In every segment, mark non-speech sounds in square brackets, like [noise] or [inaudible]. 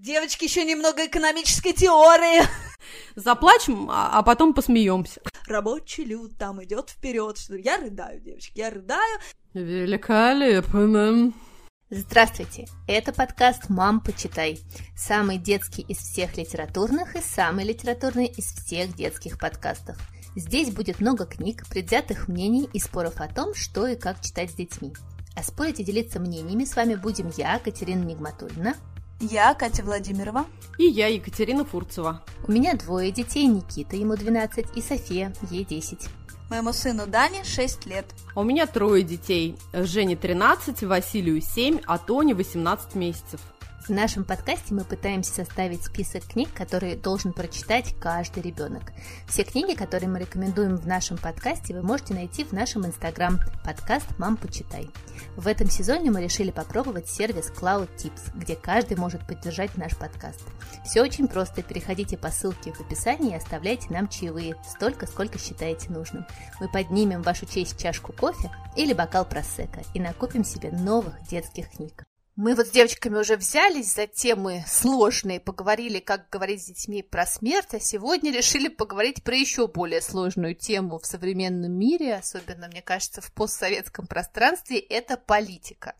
Девочки, еще немного экономической теории. Заплачем, а, а потом посмеемся. Рабочий люд там идет вперед. Я рыдаю, девочки, я рыдаю. Великолепно. Здравствуйте! Это подкаст «Мам, почитай». Самый детский из всех литературных и самый литературный из всех детских подкастов. Здесь будет много книг, предвзятых мнений и споров о том, что и как читать с детьми. А спорить и делиться мнениями с вами будем я, Катерина Нигматульна. Я, Катя Владимирова. И я, Екатерина Фурцева. У меня двое детей, Никита, ему 12, и София, ей 10. Моему сыну Дане 6 лет. А у меня трое детей. Жене 13, Василию 7, а Тоне 18 месяцев. В нашем подкасте мы пытаемся составить список книг, которые должен прочитать каждый ребенок. Все книги, которые мы рекомендуем в нашем подкасте, вы можете найти в нашем инстаграм подкаст «Мам, почитай». В этом сезоне мы решили попробовать сервис Cloud Tips, где каждый может поддержать наш подкаст. Все очень просто. Переходите по ссылке в описании и оставляйте нам чаевые, столько, сколько считаете нужным. Мы поднимем в вашу честь чашку кофе или бокал просека и накупим себе новых детских книг. Мы вот с девочками уже взялись за темы сложные, поговорили, как говорить с детьми про смерть, а сегодня решили поговорить про еще более сложную тему в современном мире, особенно, мне кажется, в постсоветском пространстве, это политика.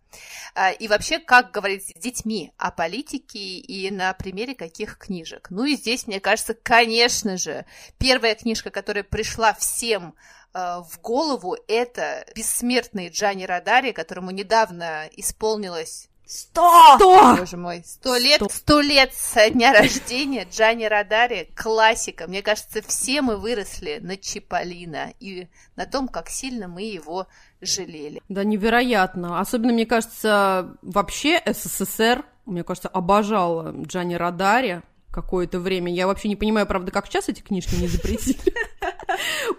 А, и вообще, как говорить с детьми о политике и на примере каких книжек. Ну и здесь, мне кажется, конечно же, первая книжка, которая пришла всем а, в голову, это «Бессмертный Джани Радари», которому недавно исполнилось Сто! Сто! Боже мой, сто лет, сто лет со дня [laughs] рождения Джани Радари, классика. Мне кажется, все мы выросли на Чиполлино и на том, как сильно мы его жалели. Да, невероятно. Особенно, мне кажется, вообще СССР, мне кажется, обожала Джани Радари какое-то время. Я вообще не понимаю, правда, как сейчас эти книжки не запретили.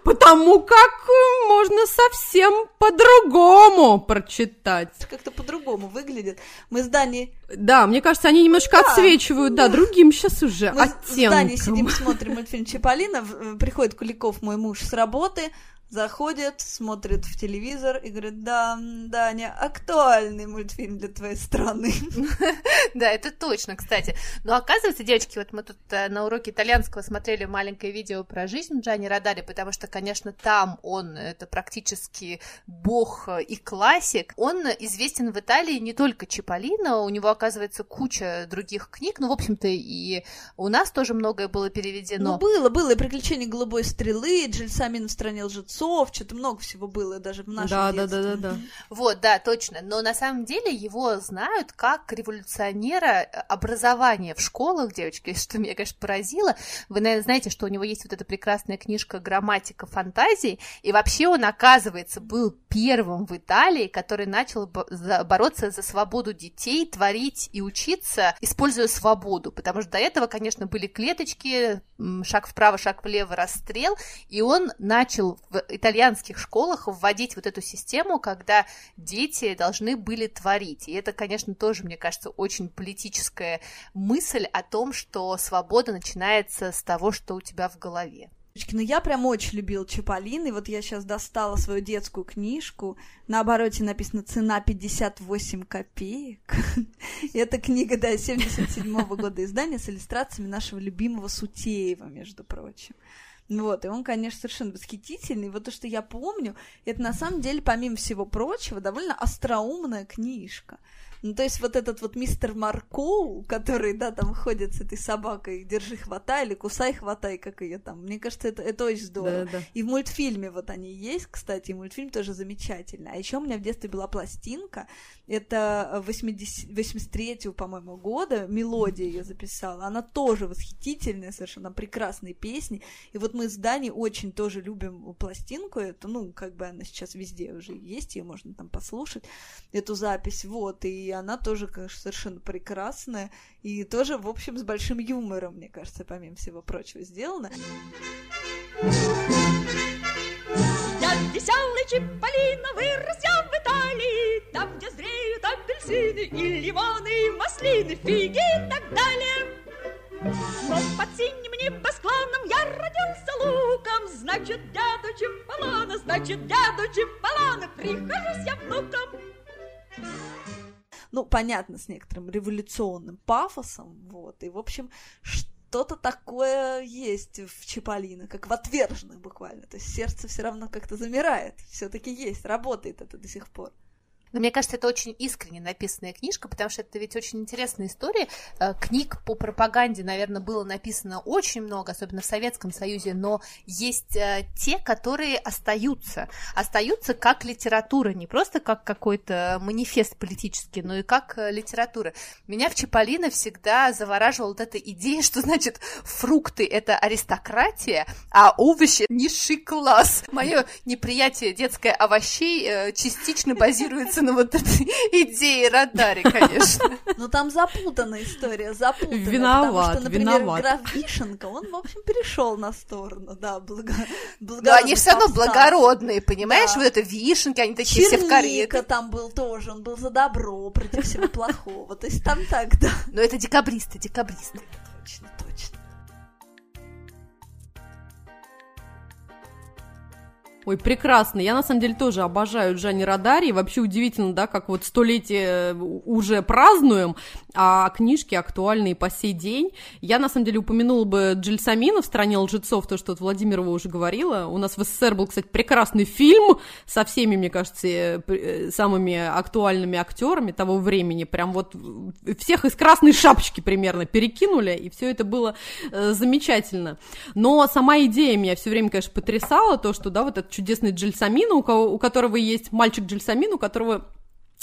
Потому как можно совсем по-другому прочитать. Как-то по-другому выглядит. Мы с Даней... Да, мне кажется, они немножко да, отсвечивают, да, другим сейчас уже Мы оттенком. с Даней сидим, смотрим мультфильм Чиполлино, приходит Куликов, мой муж, с работы, заходит, смотрит в телевизор и говорит, да, Даня, актуальный мультфильм для твоей страны. [laughs] Да, это точно, кстати. Но оказывается, девочки, вот мы тут э, на уроке итальянского смотрели маленькое видео про жизнь Джани Радари, потому что, конечно, там он, это практически бог и классик. Он известен в Италии не только Чиполлино, у него, оказывается, куча других книг, ну, в общем-то, и у нас тоже многое было переведено. Ну, было, было, и «Приключения голубой стрелы», «Джельсамин в стране лжецов», отцов, что-то много всего было даже в нашем да, детстве. Да, да, да, да. Вот, да, точно. Но на самом деле его знают как революционера образования в школах, девочки, [laughs] что меня, конечно, поразило. Вы, наверное, знаете, что у него есть вот эта прекрасная книжка «Грамматика фантазии», и вообще он, оказывается, был первым в Италии, который начал бороться за свободу детей, творить и учиться, используя свободу, потому что до этого, конечно, были клеточки, шаг вправо, шаг влево, расстрел, и он начал в итальянских школах вводить вот эту систему, когда дети должны были творить. И это, конечно, тоже, мне кажется, очень политическая мысль о том, что свобода начинается с того, что у тебя в голове. Ну, я прям очень любил Чаполин, и вот я сейчас достала свою детскую книжку. На обороте написано «Цена 58 копеек». [laughs] Это книга, да, 77 -го года издания с иллюстрациями нашего любимого Сутеева, между прочим. Вот, и он, конечно, совершенно восхитительный. Вот то, что я помню, это на самом деле, помимо всего прочего, довольно остроумная книжка. Ну, то есть вот этот вот мистер Маркоу, который, да, там ходит с этой собакой, держи, хватай, или кусай, хватай, как ее там. Мне кажется, это, это очень здорово. Да, да. И в мультфильме вот они есть, кстати, и мультфильм тоже замечательный. А еще у меня в детстве была пластинка, это 80, 83 по-моему, года, мелодия ее записала, она тоже восхитительная, совершенно прекрасные песни. И вот мы с Даней очень тоже любим пластинку, это, ну, как бы она сейчас везде уже есть, ее можно там послушать, эту запись, вот, и она тоже, конечно, совершенно прекрасная, и тоже, в общем, с большим юмором, мне кажется, помимо всего прочего, сделана. Я веселый Чиполлино, вырос я в Италии, там, где зреют апельсины и лимоны, и маслины, фиги и так далее. Но под синим небосклоном я родился луком, значит, дяду Чиполлоно, значит, дяду Чиполлоно, прихожусь я внуком. Ну, понятно, с некоторым революционным пафосом, вот, и, в общем, что-то такое есть в Чиполлино, как в отверженных буквально, то есть сердце все равно как-то замирает, все-таки есть, работает это до сих пор. Но мне кажется, это очень искренне написанная книжка, потому что это ведь очень интересная история. Э, книг по пропаганде, наверное, было написано очень много, особенно в Советском Союзе, но есть э, те, которые остаются. Остаются как литература, не просто как какой-то манифест политический, но и как э, литература. Меня в Чаполино всегда завораживала вот эта идея, что значит фрукты это аристократия, а овощи низший класс. Мое неприятие детское овощей частично базируется [laughs] на вот этой [laughs] идее радаре, конечно. [laughs] Ну там запутанная история, запутанная. Виноват, потому что, например, виноват. граф Вишенка, он, в общем, перешел на сторону, да, благо... Но они все равно благородные, понимаешь? Да. Вот это вишенки, они такие все в карете. Черника там был тоже, он был за добро против всего плохого. То есть там так, да. Но это декабристы, декабристы. Точно, точно. Ой, прекрасно. Я, на самом деле, тоже обожаю Джани Радари. Вообще удивительно, да, как вот столетие уже празднуем, а книжки актуальны по сей день. Я, на самом деле, упомянула бы Джельсамина в «Стране лжецов», то, что вот Владимирова уже говорила. У нас в СССР был, кстати, прекрасный фильм со всеми, мне кажется, э, э, самыми актуальными актерами того времени. Прям вот всех из красной шапочки примерно перекинули, и все это было э, замечательно. Но сама идея меня все время, конечно, потрясала, то, что, да, вот этот чудесный Джельсамин, у, кого, у которого есть мальчик Джельсамин, у которого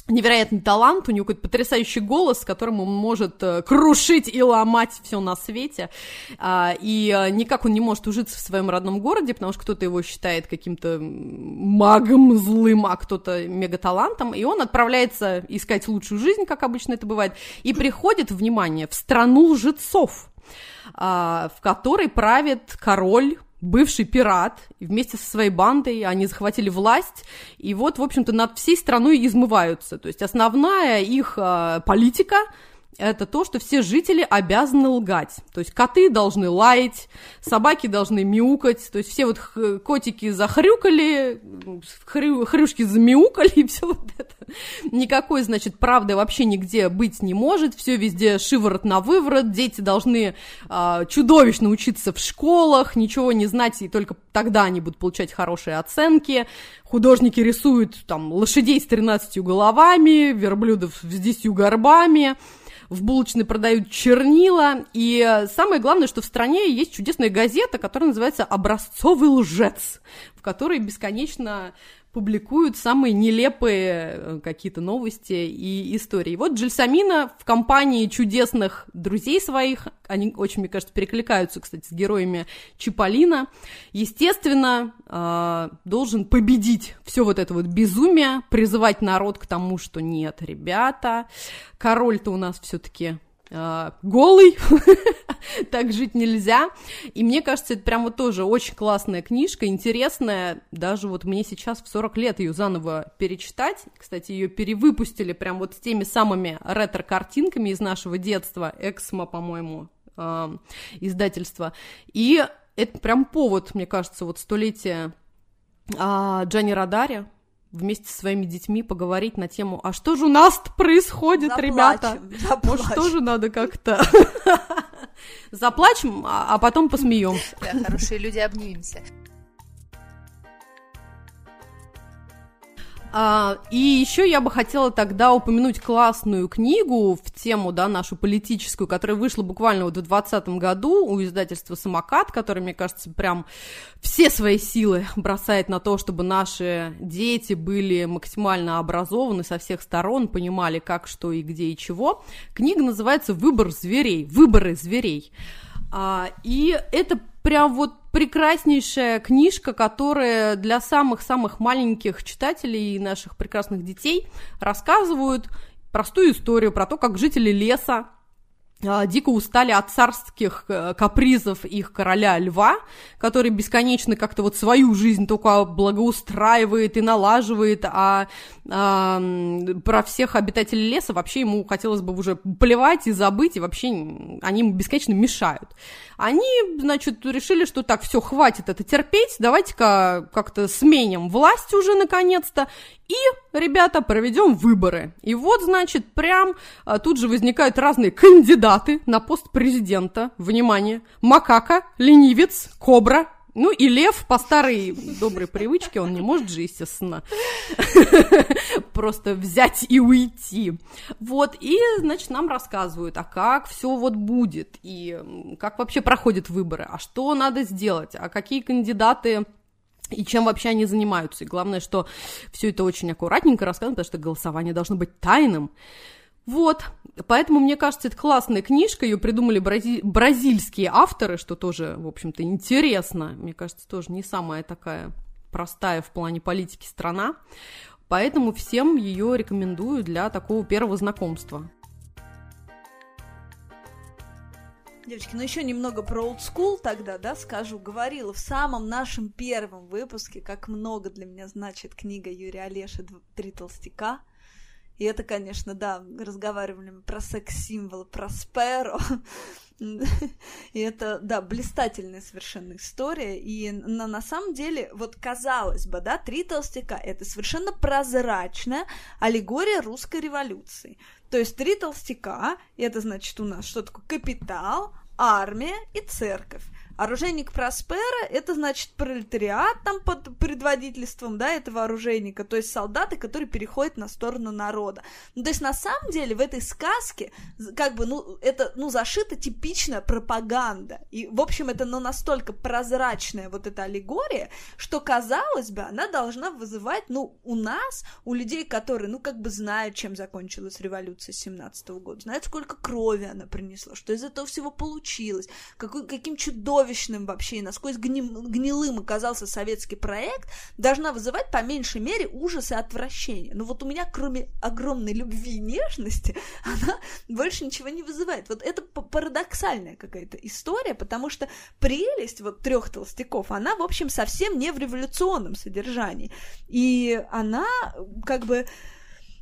невероятный талант, у него какой-то потрясающий голос, с которым он может э, крушить и ломать все на свете. А, и э, никак он не может ужиться в своем родном городе, потому что кто-то его считает каким-то магом злым, а кто-то мегаталантом, и он отправляется искать лучшую жизнь, как обычно это бывает, и приходит, внимание, в страну лжецов, а, в которой правит король бывший пират, и вместе со своей бандой они захватили власть, и вот, в общем-то, над всей страной измываются. То есть основная их э, политика это то, что все жители обязаны лгать. То есть коты должны лаять, собаки должны мяукать, то есть все вот котики захрюкали, хрю, хрюшки замяукали, [laughs] и все вот это. Никакой, значит, правды вообще нигде быть не может, все везде шиворот на выворот, дети должны а, чудовищно учиться в школах, ничего не знать, и только тогда они будут получать хорошие оценки. Художники рисуют там лошадей с 13 головами, верблюдов с 10 горбами, в булочной продают чернила, и самое главное, что в стране есть чудесная газета, которая называется «Образцовый лжец», в которой бесконечно публикуют самые нелепые э, какие-то новости и истории. Вот Джельсамина в компании чудесных друзей своих, они очень, мне кажется, перекликаются, кстати, с героями Чиполлина, естественно, э, должен победить все вот это вот безумие, призывать народ к тому, что нет, ребята, король-то у нас все-таки э, голый, [laughs] так жить нельзя. И мне кажется, это прям вот тоже очень классная книжка, интересная. Даже вот мне сейчас в 40 лет ее заново перечитать. Кстати, ее перевыпустили прям вот с теми самыми ретро-картинками из нашего детства. Эксмо, по-моему, э, издательство. И это прям повод, мне кажется, вот столетия э, Джани Радари, вместе со своими детьми поговорить на тему, а что же у нас происходит, Заплачем, ребята? заплачем. Может, тоже надо как-то [laughs] заплачем, а а потом посмеемся. Да, хорошие люди, обнимемся. А, и еще я бы хотела тогда упомянуть классную книгу в тему, да, нашу политическую, которая вышла буквально вот в 2020 году у издательства «Самокат», которое, мне кажется, прям все свои силы бросает на то, чтобы наши дети были максимально образованы со всех сторон, понимали, как, что и где и чего. Книга называется «Выбор зверей», «Выборы зверей». А, и это прям вот прекраснейшая книжка, которая для самых-самых маленьких читателей и наших прекрасных детей рассказывают простую историю про то, как жители леса а, дико устали от царских э, капризов их короля льва, который бесконечно как-то вот свою жизнь только благоустраивает и налаживает, а, а про всех обитателей леса вообще ему хотелось бы уже плевать и забыть, и вообще они ему бесконечно мешают. Они, значит, решили, что так, все, хватит это терпеть, давайте-ка как-то сменим власть уже наконец-то, И, ребята, проведем выборы. И вот, значит, прям а, тут же возникают разные кандидаты на пост президента. Внимание, макака, ленивец, кобра, ну и лев по старой доброй привычке, он не может же, естественно, [laughs] просто взять и уйти. Вот, и, значит, нам рассказывают, а как все вот будет, и как вообще проходят выборы, а что надо сделать, а какие кандидаты и чем вообще они занимаются. И главное, что все это очень аккуратненько рассказано, потому что голосование должно быть тайным. Вот, поэтому, мне кажется, это классная книжка, ее придумали брази... бразильские авторы, что тоже, в общем-то, интересно. Мне кажется, тоже не самая такая простая в плане политики страна. Поэтому всем ее рекомендую для такого первого знакомства. Девочки, ну еще немного про old school тогда, да, скажу. Говорила в самом нашем первом выпуске, как много для меня значит книга Юрия Олеша «Три толстяка». И это, конечно, да, разговаривали мы про секс-символ Просперо. [laughs] И это, да, блистательная совершенно история. И на, на самом деле, вот казалось бы, да, «Три толстяка» — это совершенно прозрачная аллегория русской революции. То есть три толстяка, это значит у нас что такое капитал, армия и церковь. Оружейник Проспера – это, значит, пролетариат там под предводительством, да, этого оружейника, то есть солдаты, которые переходят на сторону народа. Ну, то есть, на самом деле, в этой сказке, как бы, ну, это, ну, зашита типичная пропаганда. И, в общем, это, ну, настолько прозрачная вот эта аллегория, что, казалось бы, она должна вызывать, ну, у нас, у людей, которые, ну, как бы знают, чем закончилась революция 17 года, знают, сколько крови она принесла, что из этого всего получилось, какой, каким чудовищем чудовищным вообще и насквозь гни, гнилым оказался советский проект, должна вызывать по меньшей мере ужас и отвращение. Но вот у меня, кроме огромной любви и нежности, [laughs] она больше ничего не вызывает. Вот это парадоксальная какая-то история, потому что прелесть вот трех толстяков, она, в общем, совсем не в революционном содержании. И она как бы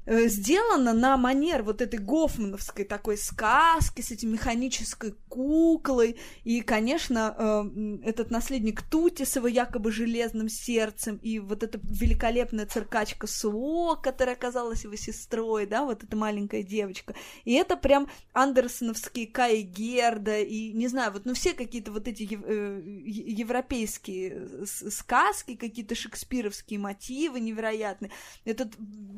сделано на манер вот этой гофмановской такой сказки с этим механической куклой. И, конечно, э, этот наследник Тутисова якобы железным сердцем, и вот эта великолепная циркачка Суо, которая оказалась его сестрой, да, вот эта маленькая девочка. И это прям андерсоновские Кай Герда, и, не знаю, вот, ну, все какие-то вот эти э, европейские сказки, какие-то шекспировские мотивы невероятные. Этот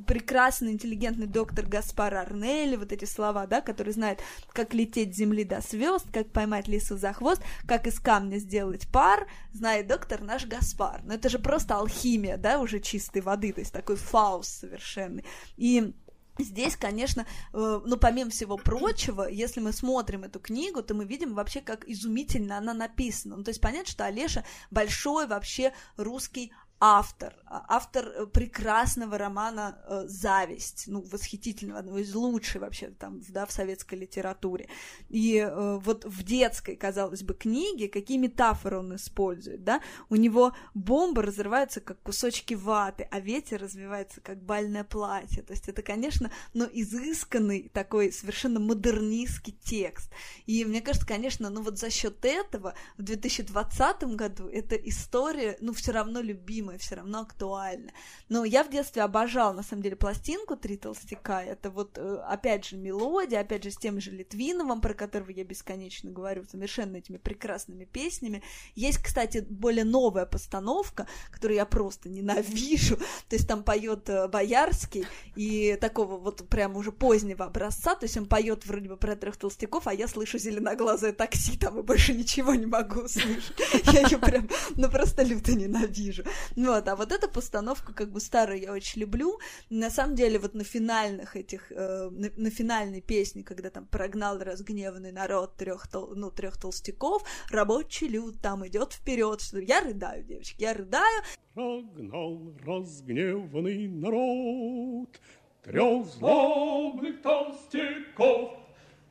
прекрасный интеллигентный доктор Гаспар Арнелли, вот эти слова, да, который знает, как лететь с земли до звезд, как поймать лису за хвост, как из камня сделать пар, знает доктор наш Гаспар. Но это же просто алхимия, да, уже чистой воды, то есть такой фаус совершенный. И Здесь, конечно, э, ну, помимо всего прочего, если мы смотрим эту книгу, то мы видим вообще, как изумительно она написана. Ну, то есть понятно, что Олеша большой вообще русский автор, а, автор э, прекрасного романа э, «Зависть», ну, восхитительного, одного из лучших вообще там, да, в советской литературе. И э, вот в детской, казалось бы, книге, какие метафоры он использует, да, у него бомба разрывается, как кусочки ваты, а ветер развивается, как бальное платье, то есть это, конечно, но изысканный такой совершенно модернистский текст. И мне кажется, конечно, ну вот за счет этого в 2020 году эта история, ну, все равно любимая любимое, все равно актуально. Но я в детстве обожала, на самом деле, пластинку «Три толстяка». Это вот, э, опять же, мелодия, опять же, с тем же Литвиновым, про которого я бесконечно говорю, совершенно этими прекрасными песнями. Есть, кстати, более новая постановка, которую я просто ненавижу. [laughs] То есть там поет э, Боярский и такого вот прям уже позднего образца. То есть он поет вроде бы про трех толстяков, а я слышу зеленоглазое такси там и больше ничего не могу [laughs] услышать. Я ее прям, ну просто люто ненавижу. Вот, а вот эта постановка, как бы старую, я очень люблю. На самом деле, вот на финальных этих, э, на, на финальной песне, когда там прогнал разгневанный народ трех тол, ну, трех толстяков, рабочий люд там идет вперед, что я рыдаю, девочки, я рыдаю. Прогнал разгневанный народ трех злобных толстяков,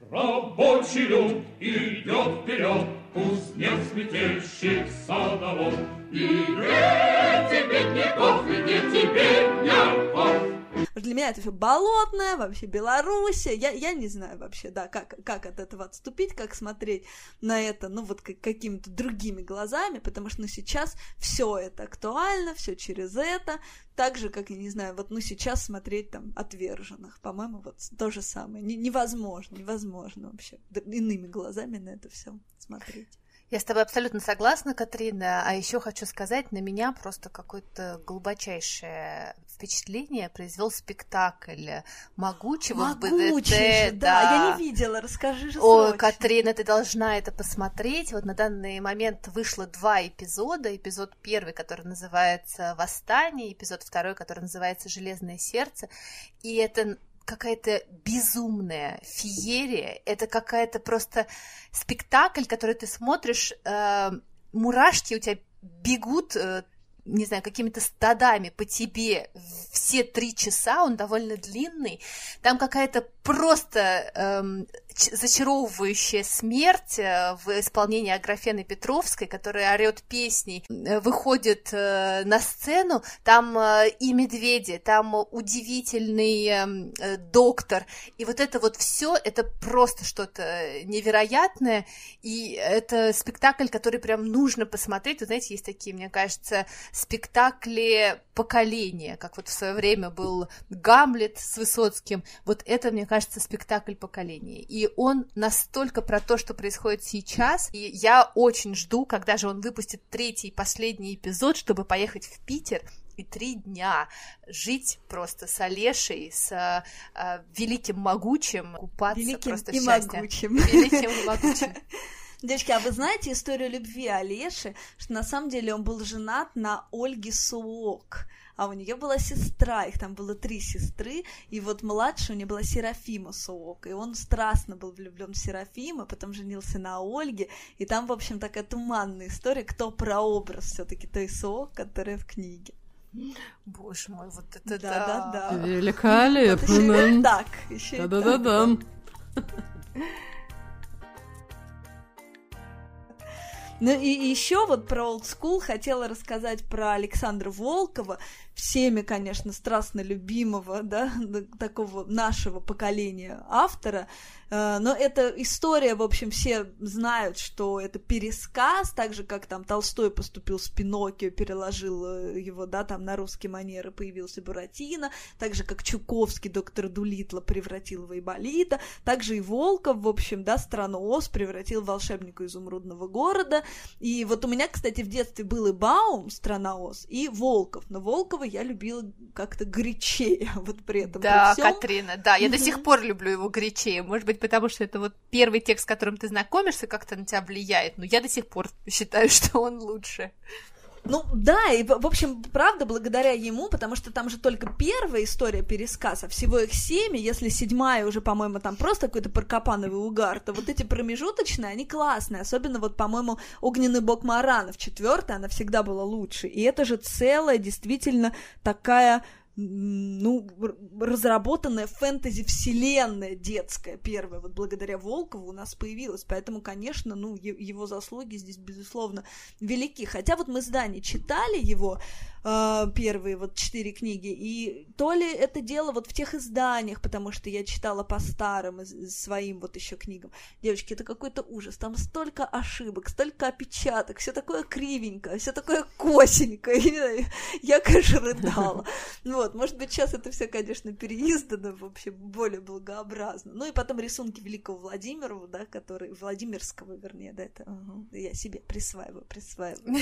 Рабочий люд идет вперед, пусть не сметельщик садовод, и дети бедняков, и дети бедняков. Для меня это все болотное, вообще Белоруссия. Я, я не знаю вообще, да, как, как от этого отступить, как смотреть на это, ну, вот как, какими-то другими глазами, потому что, ну, сейчас все это актуально, все через это, так же, как, я не знаю, вот, ну, сейчас смотреть там «Отверженных», по-моему, вот то же самое. Не, невозможно, невозможно вообще иными глазами на это все смотреть. Я с тобой абсолютно согласна, Катрина. А еще хочу сказать, на меня просто какое-то глубочайшее впечатление произвел спектакль Могучего Могучий в БДТ. Же, да. да, я не видела, расскажи же Ой, срочно. Катрина, ты должна это посмотреть. Вот на данный момент вышло два эпизода. Эпизод первый, который называется «Восстание», эпизод второй, который называется «Железное сердце». И это какая-то безумная феерия, это какая-то просто спектакль, который ты смотришь, э, мурашки у тебя бегут э, не знаю, какими-то стадами по тебе все три часа, он довольно длинный. Там какая-то просто эм, зачаровывающая смерть э, в исполнении Аграфены Петровской, которая орет песни, э, выходит э, на сцену, там и медведи, там удивительный эм, доктор, и вот это вот все, это просто что-то невероятное, и это спектакль, который прям нужно посмотреть. Вы знаете, есть такие, мне кажется, спектакли поколения, как вот в свое время был Гамлет с Высоцким. Вот это, мне кажется, спектакль поколения. И он настолько про то, что происходит сейчас, и я очень жду, когда же он выпустит третий и последний эпизод, чтобы поехать в Питер и три дня жить просто с Олешей, с э, великим могучим, купаться великим просто и счастье. могучим. Великим и могучим. [laughs] Девочки, а вы знаете историю любви Олеши, что на самом деле он был женат на Ольге Суок? А у нее была сестра, их там было три сестры, и вот младшая у нее была Серафима Суок, и он страстно был влюблен в Серафима, потом женился на Ольге, и там, в общем, такая туманная история, кто прообраз все-таки той Суок, которая в книге. Боже мой, вот это да. Да, да, да. Великолепно. Вот так, еще Да-да-да-да. Ну и еще вот про Old School хотела рассказать про Александра Волкова, всеми, конечно, страстно любимого, да, такого нашего поколения автора, э, но эта история, в общем, все знают, что это пересказ, так же, как там Толстой поступил с Пиноккио, переложил э, его, да, там на русские манеры появился Буратино, так же, как Чуковский доктор Дулитла превратил в Айболита, так же и Волков, в общем, да, страну Оз превратил в волшебника изумрудного города, и вот у меня, кстати, в детстве был и Баум, страна Оз, и Волков, но Волкова я любила как-то горячее, [laughs] вот при этом. Да, при всем. Катрина, да, я mm-hmm. до сих пор люблю его горячее, может быть, потому что это вот первый текст, с которым ты знакомишься, как-то на тебя влияет, но я до сих пор считаю, [laughs] что он лучше. Ну да, и в общем, правда, благодаря ему, потому что там же только первая история пересказа, всего их семь, если седьмая уже, по-моему, там просто какой-то паркопановый угар, то вот эти промежуточные, они классные, особенно вот, по-моему, Огненный бог Маранов, четвертая, она всегда была лучше, и это же целая, действительно, такая ну, разработанная фэнтези-вселенная детская первая, вот благодаря Волкову у нас появилась, поэтому, конечно, ну, его заслуги здесь, безусловно, велики. Хотя вот мы с Дани читали его, э, первые вот четыре книги, и то ли это дело вот в тех изданиях, потому что я читала по старым своим вот еще книгам. Девочки, это какой-то ужас, там столько ошибок, столько опечаток, все такое кривенькое, все такое косенькое, [laughs] я, конечно, рыдала. [laughs] Вот, может быть, сейчас это все, конечно, переиздано, вообще более благообразно. Ну и потом рисунки великого Владимирова, да, который, Владимирского, вернее, да, это я себе присваиваю, присваиваю,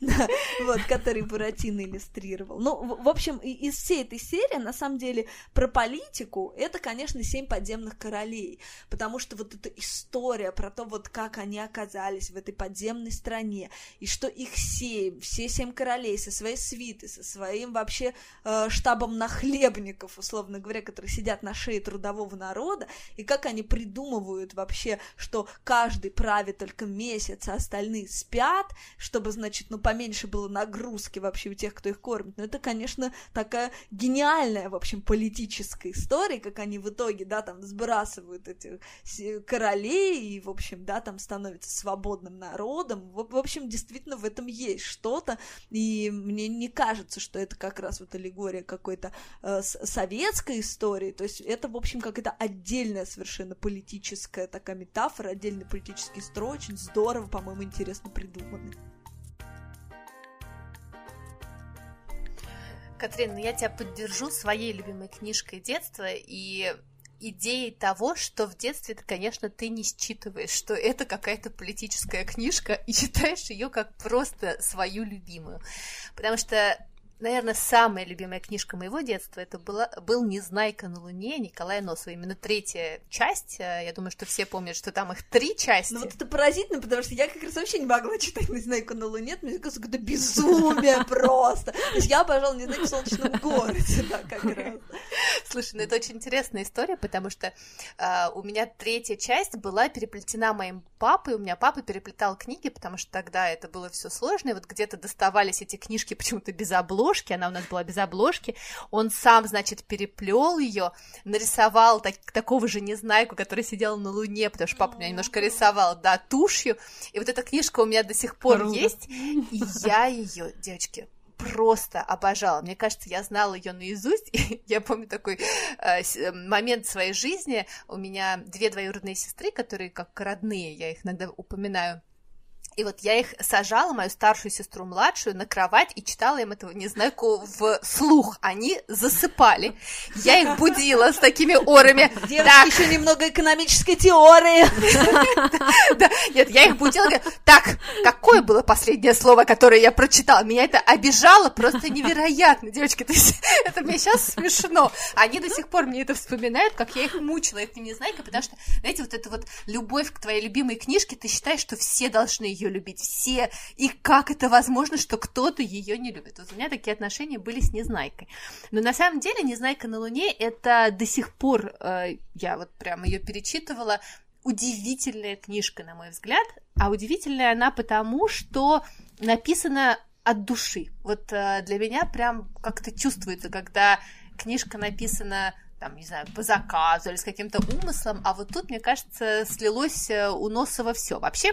[laughs] вот, который Буратино Пушкин иллюстрировал. Ну, в общем, из всей этой серии, на самом деле, про политику, это, конечно, «Семь подземных королей», потому что вот эта история про то, вот как они оказались в этой подземной стране, и что их семь, все семь королей со своей свитой, со своим вообще э, штабом нахлебников, условно говоря, которые сидят на шее трудового народа, и как они придумывают вообще, что каждый правит только месяц, а остальные спят, чтобы, значит, ну, поменьше было нагрузки вообще у тех, тех, кто их кормит. Но это, конечно, такая гениальная, в общем, политическая история, как они в итоге, да, там сбрасывают этих королей и, в общем, да, там становятся свободным народом. В, в общем, действительно в этом есть что-то, и мне не кажется, что это как раз вот аллегория какой-то э, советской истории. То есть это, в общем, какая-то отдельная совершенно политическая такая метафора, отдельный политический строй, очень здорово, по-моему, интересно придуманный. Катрин, ну я тебя поддержу своей любимой книжкой детства и идеей того, что в детстве, -то, конечно, ты не считываешь, что это какая-то политическая книжка и [laughs] читаешь ее как просто свою любимую. Потому что наверное, самая любимая книжка моего детства это была, был «Незнайка на Луне» Николая Носова. Именно третья часть. Э, я думаю, что все помнят, что там их три части. Ну вот это поразительно, потому что я как раз вообще не могла читать «Незнайку на Луне». Мне кажется, это безумие просто. То есть я обожала «Незнайку в солнечном городе», да, как раз. Слушай, ну это очень интересная история, потому что э, у меня третья часть была переплетена моим папой. У меня папа переплетал книги, потому что тогда это было все сложно, и вот где-то доставались эти книжки почему-то без обложки, обложки, она у нас была без обложки, он сам, значит, переплел ее, нарисовал так, такого же незнайку, который сидел на Луне, потому что папа меня немножко рисовал, да, тушью, и вот эта книжка у меня до сих пор Круто. есть, и я ее, девочки, просто обожала. Мне кажется, я знала ее наизусть. я помню такой э, э, момент в своей жизни. У меня две двоюродные сестры, которые как родные, я их иногда упоминаю. И вот я их сажала, мою старшую сестру, младшую, на кровать и читала им этого незнайку в слух. Они засыпали. Я их будила с такими орами. Девочки, еще немного экономической теории. [laughs] Нет, я их будила. Так, какое было последнее слово, которое я прочитала? Меня это обижало просто невероятно, девочки. [laughs] Это мне сейчас смешно. Они до сих пор мне это вспоминают, как я их мучила этим незнайкой, потому что, знаете, вот эта вот любовь к твоей любимой книжке, ты считаешь, что все должны ее ее любить все, и как это возможно, что кто-то ее не любит. Вот у меня такие отношения были с Незнайкой. Но на самом деле Незнайка на Луне это до сих пор, э, я вот прям ее перечитывала, удивительная книжка, на мой взгляд. А удивительная она потому, что написана от души. Вот э, для меня прям как-то чувствуется, когда книжка написана там, не знаю, по заказу или с каким-то умыслом, а вот тут, мне кажется, слилось э, у Носова все. Вообще,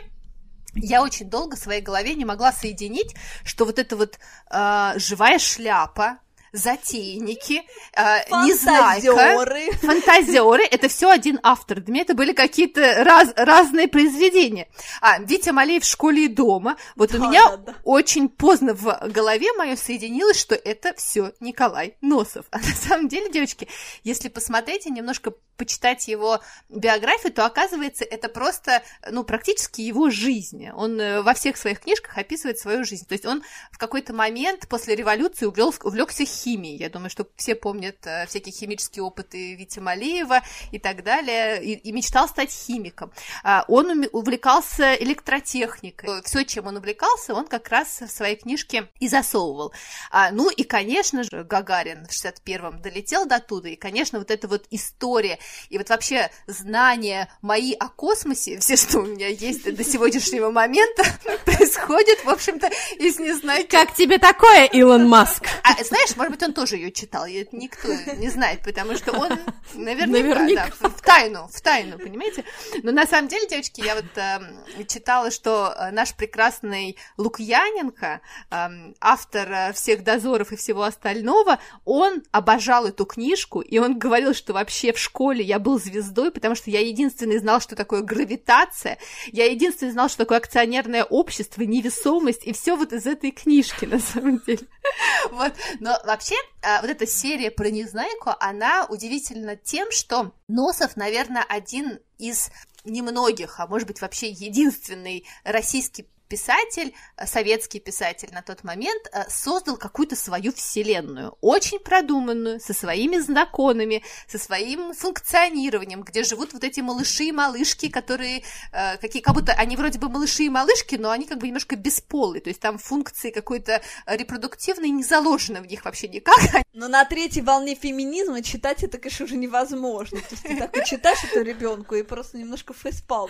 я очень долго в своей голове не могла соединить, что вот эта вот э, живая шляпа, затейники, э, незнайка, фантазеры, это все один автор. Для меня это были какие-то раз, разные произведения. А, Витя Малеев в школе и дома. Вот да, у меня да, да. очень поздно в голове мое соединилось, что это все Николай Носов. А на самом деле, девочки, если посмотреть и немножко почитать его биографию, то оказывается, это просто, ну, практически его жизнь. Он э, во всех своих книжках описывает свою жизнь. То есть он в какой-то момент после революции увлекся химией. Я думаю, что все помнят э, всякие химические опыты Вити Малеева и так далее, и, и мечтал стать химиком. А, он увлекался электротехникой. Все, чем он увлекался, он как раз в своей книжке и засовывал. А, ну и, конечно же, Гагарин в 61-м долетел до туда, и, конечно, вот эта вот история и вот вообще знания мои о космосе, [laughs] все, что у меня есть до сегодняшнего момента, [laughs] происходит, в общем-то, из не знаю... Как тебе такое, Илон Маск? А, знаешь, быть, он тоже ее читал, и это никто не знает, потому что он наверняка, наверняка. Да, в тайну, в тайну, понимаете? Но на самом деле, девочки, я вот э, читала, что э, наш прекрасный Лукьяненко, э, автор всех дозоров и всего остального, он обожал эту книжку, и он говорил, что вообще в школе я был звездой, потому что я единственный знал, что такое гравитация, я единственный знал, что такое акционерное общество, невесомость, и все вот из этой книжки, на самом деле. [laughs] Вот, но вообще, а, вот эта серия про Незнайку, она удивительна тем, что Носов, наверное, один из немногих, а может быть вообще единственный российский писатель, э, советский писатель на тот момент, э, создал какую-то свою вселенную, очень продуманную, со своими законами, со своим функционированием, где живут вот эти малыши и малышки, которые, э, какие, как будто они вроде бы малыши и малышки, но они как бы немножко бесполые, то есть там функции какой-то репродуктивной не заложены в них вообще никак. [laughs] Но на третьей волне феминизма читать это, конечно, уже невозможно. То есть ты так читаешь это ребенку и просто немножко фейспалм.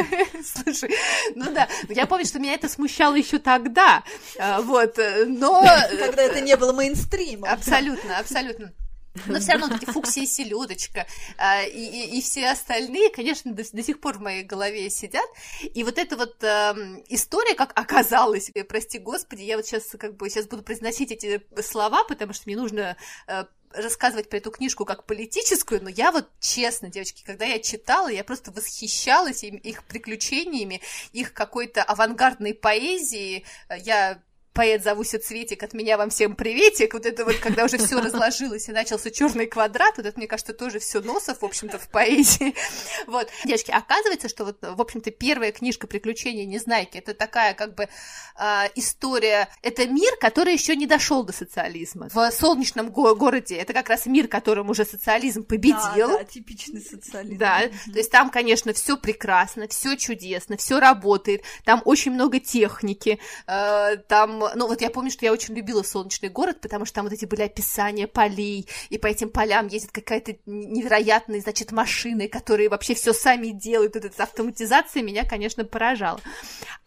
[laughs] Слушай, ну да, я помню, что меня это смущало еще тогда, а, вот, э, но... [laughs] Когда это не было мейнстримом. Абсолютно, абсолютно. Но все равно эти Фуксия и Селедочка а, и, все остальные, конечно, до, до сих пор в моей голове сидят. И вот эта вот а, история, как оказалось, э, прости господи, я вот сейчас как бы сейчас буду произносить эти слова, потому что мне нужно а, рассказывать про эту книжку как политическую, но я вот честно, девочки, когда я читала, я просто восхищалась им, их приключениями, их какой-то авангардной поэзией. Я поэт зовуся Цветик, от меня вам всем приветик. Вот это вот, когда уже все [laughs] разложилось и начался черный квадрат, вот это, мне кажется, тоже все носов, в общем-то, в поэзии. [laughs] Вот. Девочки, оказывается, что вот, в общем-то, первая книжка «Приключения Незнайки» это такая, как бы, э, история, это мир, который еще не дошел до социализма. В солнечном го- городе это как раз мир, которым уже социализм победил. Да, да, типичный социализм. Да, то есть там, конечно, все прекрасно, все чудесно, все работает, там очень много техники, э, там ну вот я помню, что я очень любила «Солнечный город», потому что там вот эти были описания полей, и по этим полям ездит какая-то невероятная, значит, машины, которые вообще все сами делают, вот эта автоматизация меня, конечно, поражала.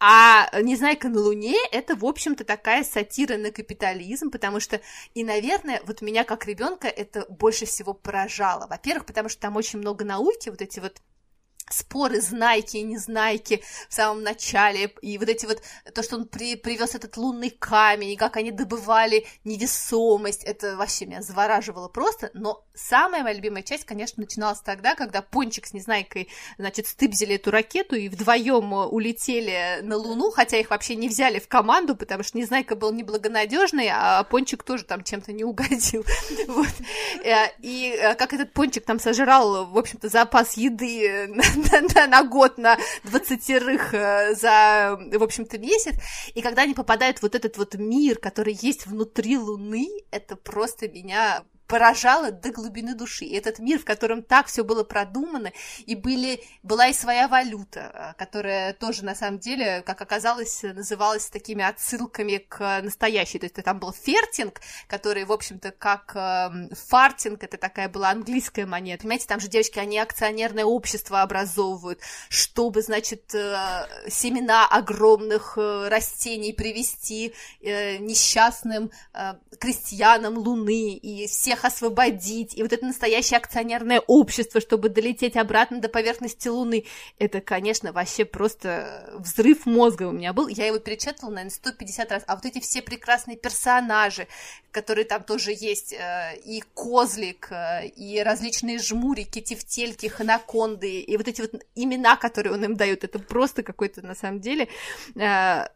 А «Незнайка на Луне» — это, в общем-то, такая сатира на капитализм, потому что, и, наверное, вот меня как ребенка это больше всего поражало. Во-первых, потому что там очень много науки, вот эти вот споры знайки и незнайки в самом начале, и вот эти вот, то, что он при, привез этот лунный камень, и как они добывали невесомость, это вообще меня завораживало просто, но самая моя любимая часть, конечно, начиналась тогда, когда Пончик с Незнайкой, значит, стыбзили эту ракету и вдвоем улетели на Луну, хотя их вообще не взяли в команду, потому что Незнайка был неблагонадежный, а Пончик тоже там чем-то не угодил, [laughs] вот, э, и э, как этот Пончик там сожрал, в общем-то, запас еды [laughs] на, на, год, на двадцатерых э, за, в общем-то, месяц, и когда они попадают в вот этот вот мир, который есть внутри Луны, это просто меня поражало до глубины души. И этот мир, в котором так все было продумано, и были, была и своя валюта, э, которая тоже, на самом деле, как оказалось, называлась такими отсылками к настоящей. То есть там был фертинг, который, в общем-то, как э, фартинг, это такая была английская монета. Понимаете, там же девочки, они акционерное общество образовывают, чтобы, значит, э, семена огромных э, растений привести э, несчастным крестьянам Луны, и все всех освободить, и вот это настоящее акционерное общество, чтобы долететь обратно до поверхности Луны. Это, конечно, вообще просто взрыв мозга у меня был. Я его перечитывала, наверное, 150 раз. А вот эти все прекрасные персонажи, которые там тоже есть, э, и Козлик, э, и различные жмурики, тефтельки, ханаконды, и вот эти вот имена, которые он им дает, это просто какой-то, на самом деле, э,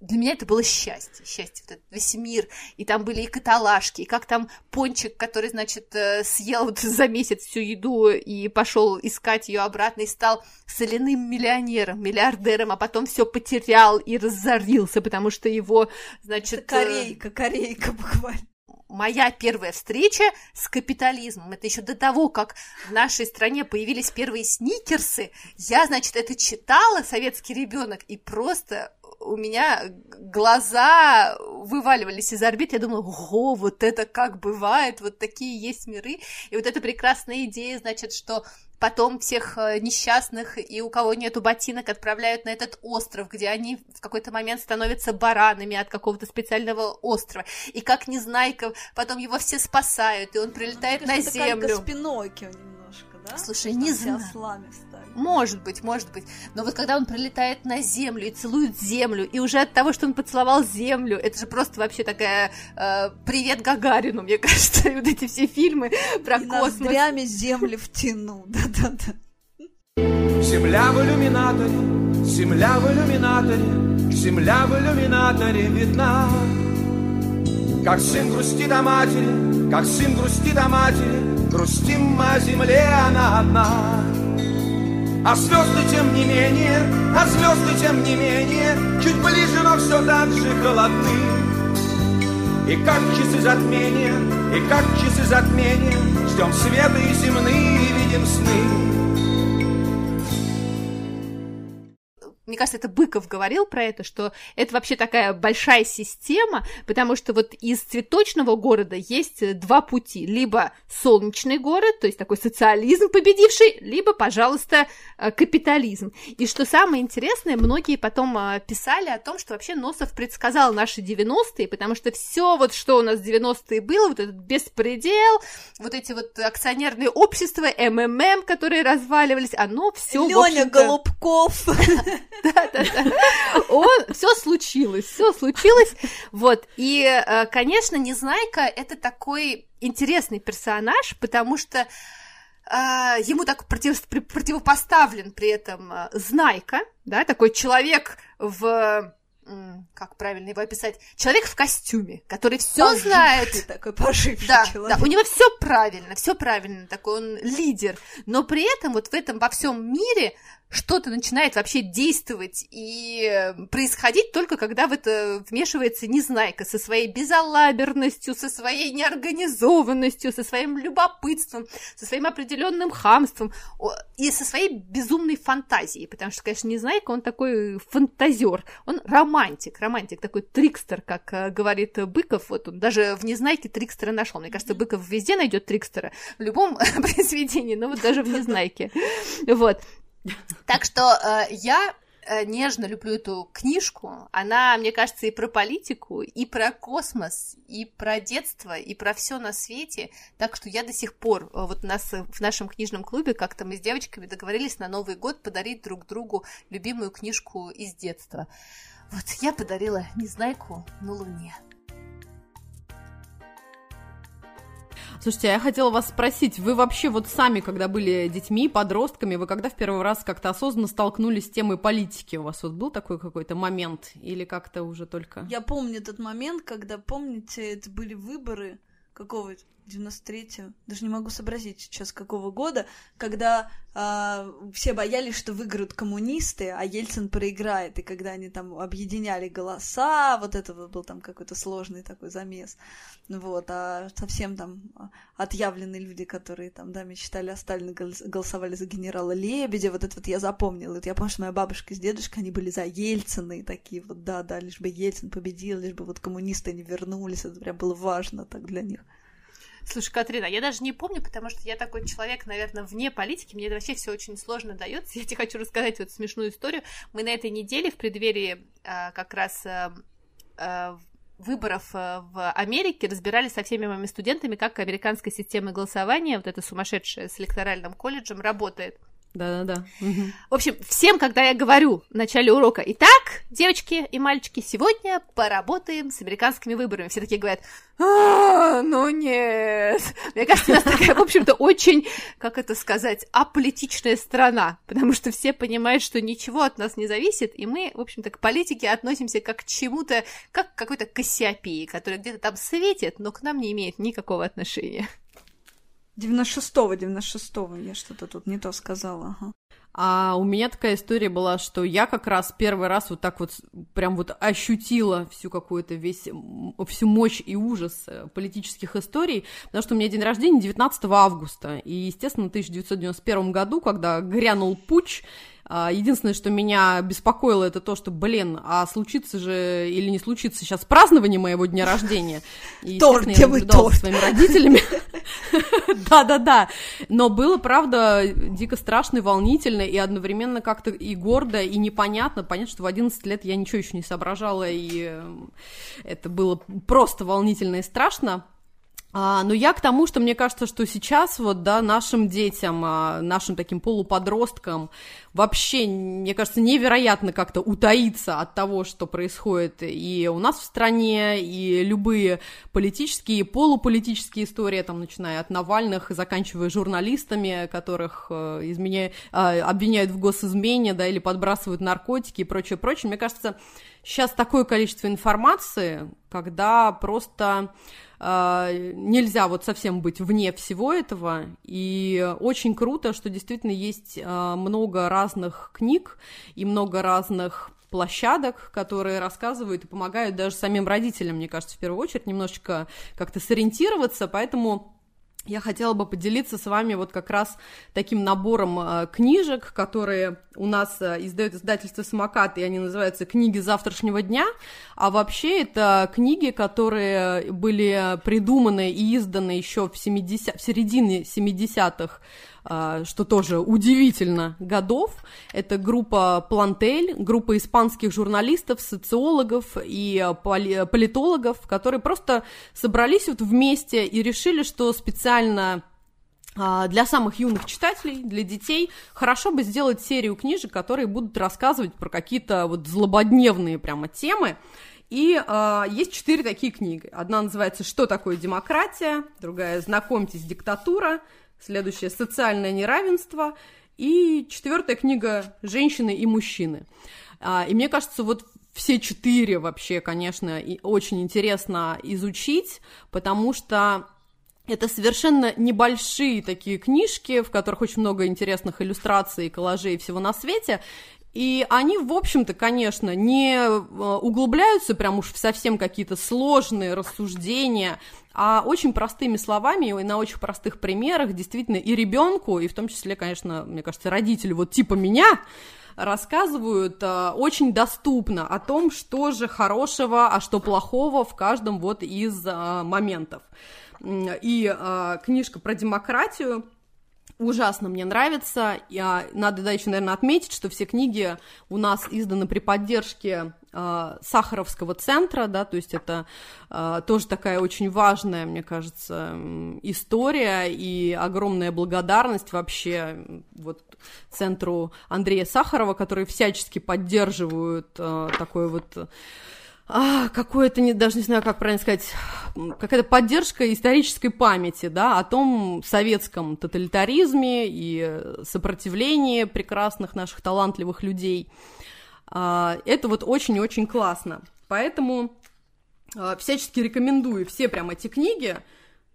для меня это было счастье, счастье, вот этот весь мир, и там были и каталажки, и как там Пончик, который, значит, э, съел вот за месяц всю еду и пошел искать ее обратно и стал соляным миллионером, миллиардером, а потом все потерял и разорился, потому что его, значит... Это корейка, корейка буквально моя первая встреча с капитализмом. Это еще до того, как в нашей стране появились первые сникерсы. Я, значит, это читала, советский ребенок, и просто у меня глаза вываливались из орбит, я думала, ого, вот это как бывает, вот такие есть миры, и вот эта прекрасная идея, значит, что потом всех э, несчастных и у кого нету ботинок отправляют на этот остров, где они в какой-то момент становятся баранами от какого-то специального острова. И как Незнайка, потом его все спасают, и он прилетает ну, на землю. Как Пиноккио да? Слушай, не знаю. Может быть, может быть. Но вот когда он прилетает на Землю и целует Землю, и уже от того, что он поцеловал Землю, это же просто вообще такая э, привет Гагарину, мне [laughs] кажется, вот эти все фильмы про и космос. ноздрями Земли втяну, [laughs] да-да-да. Земля в иллюминаторе, земля в иллюминаторе, земля в иллюминаторе видна. Как сын грустит о матери, как сын грустит о матери, грустим о земле, она одна. А звезды тем не менее, а звезды тем не менее, Чуть ближе, но все так же холодны. И как часы затмения, и как часы затмения, Ждем света и земные, и видим сны. Мне кажется, это Быков говорил про это, что это вообще такая большая система, потому что вот из цветочного города есть два пути. Либо солнечный город, то есть такой социализм победивший, либо, пожалуйста, э, капитализм. И что самое интересное, многие потом э, писали о том, что вообще Носов предсказал наши 90-е, потому что все вот, что у нас в 90-е было, вот этот беспредел, вот эти вот акционерные общества, МММ, которые разваливались, оно все Леня Голубков. [laughs] Да-да-да. Он, все случилось, все случилось. Вот, и, э, конечно, Незнайка — это такой интересный персонаж, потому что э, ему так против, противопоставлен при этом э, Знайка, да, такой человек в как правильно его описать, человек в костюме, который все знает. такой поживший да, человек. Да, у него все правильно, все правильно, такой он лидер, но при этом вот в этом во всем мире что-то начинает вообще действовать и э, происходить только когда в это вмешивается Незнайка со своей безалаберностью, со своей неорганизованностью, со своим любопытством, со своим определенным хамством и со своей безумной фантазией, потому что, конечно, Незнайка, он такой фантазер, он романтик, романтик, такой трикстер, как э, говорит Быков, вот он даже в Незнайке трикстера нашел. Мне кажется, Быков везде найдет трикстера, в любом [laughs] произведении, но вот даже в Незнайке. Вот. Так что э, я э, нежно люблю эту книжку. Она, мне кажется, и про политику, и про космос, и про детство, и про все на свете. Так что я до сих пор, э, вот нас в нашем книжном клубе, как-то мы с девочками договорились на Новый год подарить друг другу любимую книжку из детства. Вот я подарила Незнайку на Луне. Слушайте, а я хотела вас спросить, вы вообще вот сами, когда были детьми, подростками, вы когда в первый раз как-то осознанно столкнулись с темой политики? У вас вот был такой какой-то момент или как-то уже только... Я помню этот момент, когда, помните, это были выборы какого 93-го, даже не могу сообразить сейчас какого года, когда э, все боялись, что выиграют коммунисты, а Ельцин проиграет, и когда они там объединяли голоса, вот это вот был там какой-то сложный такой замес, вот, а совсем там отъявленные люди, которые там, да, мечтали о Сталине, голосовали за генерала Лебедя, вот это вот я запомнила, вот я помню, что моя бабушка с дедушкой, они были за Ельцина, и такие вот, да-да, лишь бы Ельцин победил, лишь бы вот коммунисты не вернулись, это прям было важно так для них. Слушай, Катрина, я даже не помню, потому что я такой человек, наверное, вне политики, мне это вообще все очень сложно дается. [laughs] Я тебе хочу рассказать вот смешную историю. Мы на этой неделе в преддверии а, как раз а, а, выборов в Америке разбирались со всеми моими студентами, как американская система голосования, вот эта сумасшедшая с электоральным колледжем, работает. Да-да-да. В общем, всем, когда я говорю в начале урока, итак, девочки и мальчики, сегодня поработаем с американскими выборами. Все такие говорят, а, ну нет. Мне кажется, у нас такая, в общем-то, очень, как это сказать, аполитичная страна, потому что все понимают, что ничего от нас не зависит, и мы, в общем-то, к политике относимся как к чему-то, как к какой-то Кассиопии, которая где-то там светит, но к нам не имеет никакого отношения. 96-го, 96-го, я что-то тут не то сказала, ага. А у меня такая история была, что я как раз первый раз вот так вот прям вот ощутила всю какую-то весь, всю мощь и ужас э, политических историй, потому что у меня день рождения 19 августа, и, естественно, в 1991 году, когда грянул путь, единственное, что меня беспокоило, это то, что, блин, а случится же или не случится сейчас празднование моего дня рождения. И, торт, я наблюдала со своими родителями. [laughs] Да-да-да. Но было, правда, дико страшно и волнительно, и одновременно как-то и гордо, и непонятно. Понятно, что в 11 лет я ничего еще не соображала, и э, это было просто волнительно и страшно. А, но я к тому, что мне кажется, что сейчас вот, да, нашим детям, а, нашим таким полуподросткам вообще, мне кажется, невероятно как-то утаиться от того, что происходит и у нас в стране, и любые политические, полуполитические истории, там, начиная от Навальных и заканчивая журналистами, которых э, изменя... э, обвиняют в госизмене, да, или подбрасывают наркотики и прочее, прочее. Мне кажется, сейчас такое количество информации, когда просто э, нельзя вот совсем быть вне всего этого, и очень круто, что действительно есть э, много разных книг и много разных площадок, которые рассказывают и помогают даже самим родителям, мне кажется, в первую очередь немножечко как-то сориентироваться, поэтому я хотела бы поделиться с вами вот как раз таким набором э, книжек, которые у нас э, издает издательство «Самокат», и они называются «Книги завтрашнего дня», а вообще это книги, которые были придуманы и изданы еще в, 70, в середине 70-х а, что тоже удивительно, годов. Это группа Плантель, группа испанских журналистов, социологов и а, политологов, которые просто собрались вот вместе и решили, что специально а, для самых юных читателей, для детей, хорошо бы сделать серию книжек, которые будут рассказывать про какие-то вот злободневные прямо темы. И э, есть четыре такие книги. Одна называется «Что такое демократия?», другая «Знакомьтесь, диктатура», Следующее «Социальное неравенство». И четвертая книга «Женщины и мужчины». А, и мне кажется, вот все четыре вообще, конечно, и очень интересно изучить, потому что это совершенно небольшие такие книжки, в которых очень много интересных иллюстраций, коллажей всего на свете. И они, в общем-то, конечно, не э, углубляются прям уж в совсем какие-то сложные рассуждения, а очень простыми словами и на очень простых примерах действительно и ребенку, и в том числе, конечно, мне кажется, родителю вот типа меня, рассказывают э, очень доступно о том, что же хорошего, а что плохого в каждом вот из э, моментов. И э, книжка про демократию ужасно мне нравится. Я, надо да, еще, наверное, отметить, что все книги у нас изданы при поддержке э, Сахаровского центра, да, то есть это э, тоже такая очень важная, мне кажется, история и огромная благодарность вообще вот центру Андрея Сахарова, которые всячески поддерживают э, такой вот а, какое-то, не, даже не знаю, как правильно сказать, какая-то поддержка исторической памяти, да, о том советском тоталитаризме и сопротивлении прекрасных наших талантливых людей. А, это вот очень-очень классно. Поэтому а, всячески рекомендую все прям эти книги,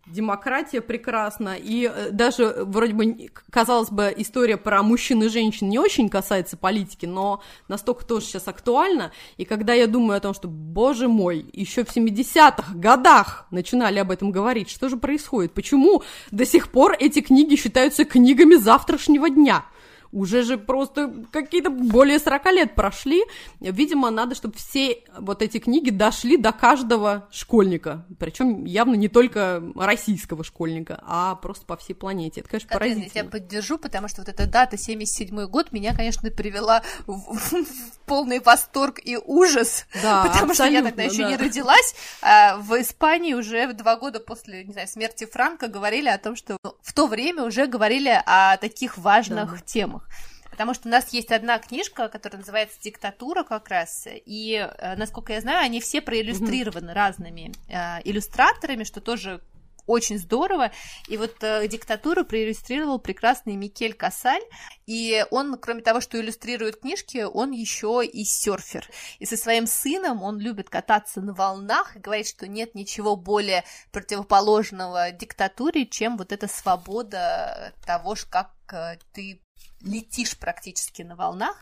демократия прекрасна, и э, даже вроде бы, казалось бы, история про мужчин и женщин не очень касается политики, но настолько тоже сейчас актуальна, и когда я думаю о том, что, боже мой, еще в 70-х годах начинали об этом говорить, что же происходит, почему до сих пор эти книги считаются книгами завтрашнего дня – уже же просто какие-то более 40 лет прошли. Видимо, надо, чтобы все вот эти книги дошли до каждого школьника. Причем явно не только российского школьника, а просто по всей планете. Это, конечно, поразительно. Я тебя поддержу, потому что вот эта дата 77 год меня, конечно, привела в, в полный восторг и ужас. Да, потому что я тогда еще да. не родилась. А в Испании уже два года после, не знаю, смерти Франка говорили о том, что в то время уже говорили о таких важных да. темах фильмах. Потому что у нас есть одна книжка, которая называется «Диктатура» как раз, и, э, насколько я знаю, они все проиллюстрированы mm-hmm. разными э, иллюстраторами, что тоже очень здорово. И вот э, диктатуру проиллюстрировал прекрасный Микель Касаль. И он, кроме того, что иллюстрирует книжки, он еще и серфер. И со своим сыном он любит кататься на волнах и говорит, что нет ничего более противоположного диктатуре, чем вот эта свобода того, как э, ты летишь практически на волнах.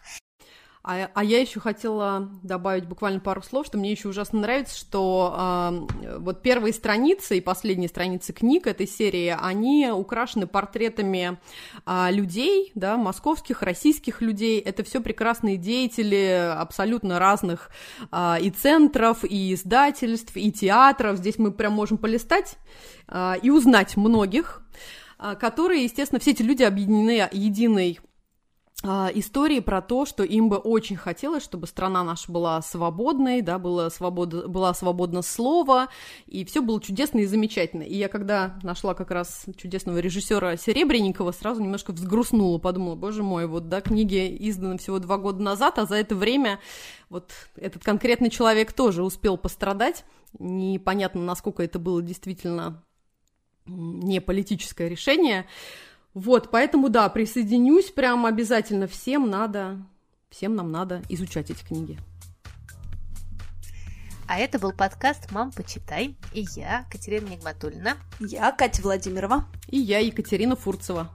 А, а я еще хотела добавить буквально пару слов, что мне еще ужасно нравится, что э, вот первые страницы и последние страницы книг этой серии, они украшены портретами э, людей, да, московских, российских людей. Это все прекрасные деятели абсолютно разных э, и центров, и издательств, и театров. Здесь мы прям можем полистать э, и узнать многих которые, естественно, все эти люди объединены единой истории про то, что им бы очень хотелось, чтобы страна наша была свободной, да, было свобода, была свободна слова, и все было чудесно и замечательно. И я когда нашла как раз чудесного режиссера Серебренникова, сразу немножко взгрустнула, подумала, боже мой, вот, да, книги изданы всего два года назад, а за это время вот этот конкретный человек тоже успел пострадать. Непонятно, насколько это было действительно не политическое решение. Вот, поэтому, да, присоединюсь прям обязательно. Всем надо, всем нам надо изучать эти книги. А это был подкаст «Мам, почитай». И я, Катерина Нигматульна. Я, Катя Владимирова. И я, Екатерина Фурцева.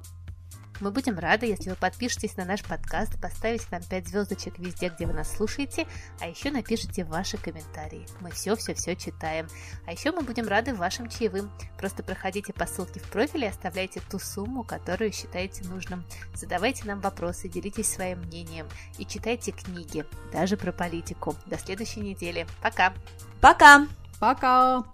Мы будем рады, если вы подпишетесь на наш подкаст, поставите нам 5 звездочек везде, где вы нас слушаете, а еще напишите ваши комментарии. Мы все-все-все читаем. А еще мы будем рады вашим чаевым. Просто проходите по ссылке в профиле и оставляйте ту сумму, которую считаете нужным. Задавайте нам вопросы, делитесь своим мнением и читайте книги, даже про политику. До следующей недели. Пока! Пока! Пока!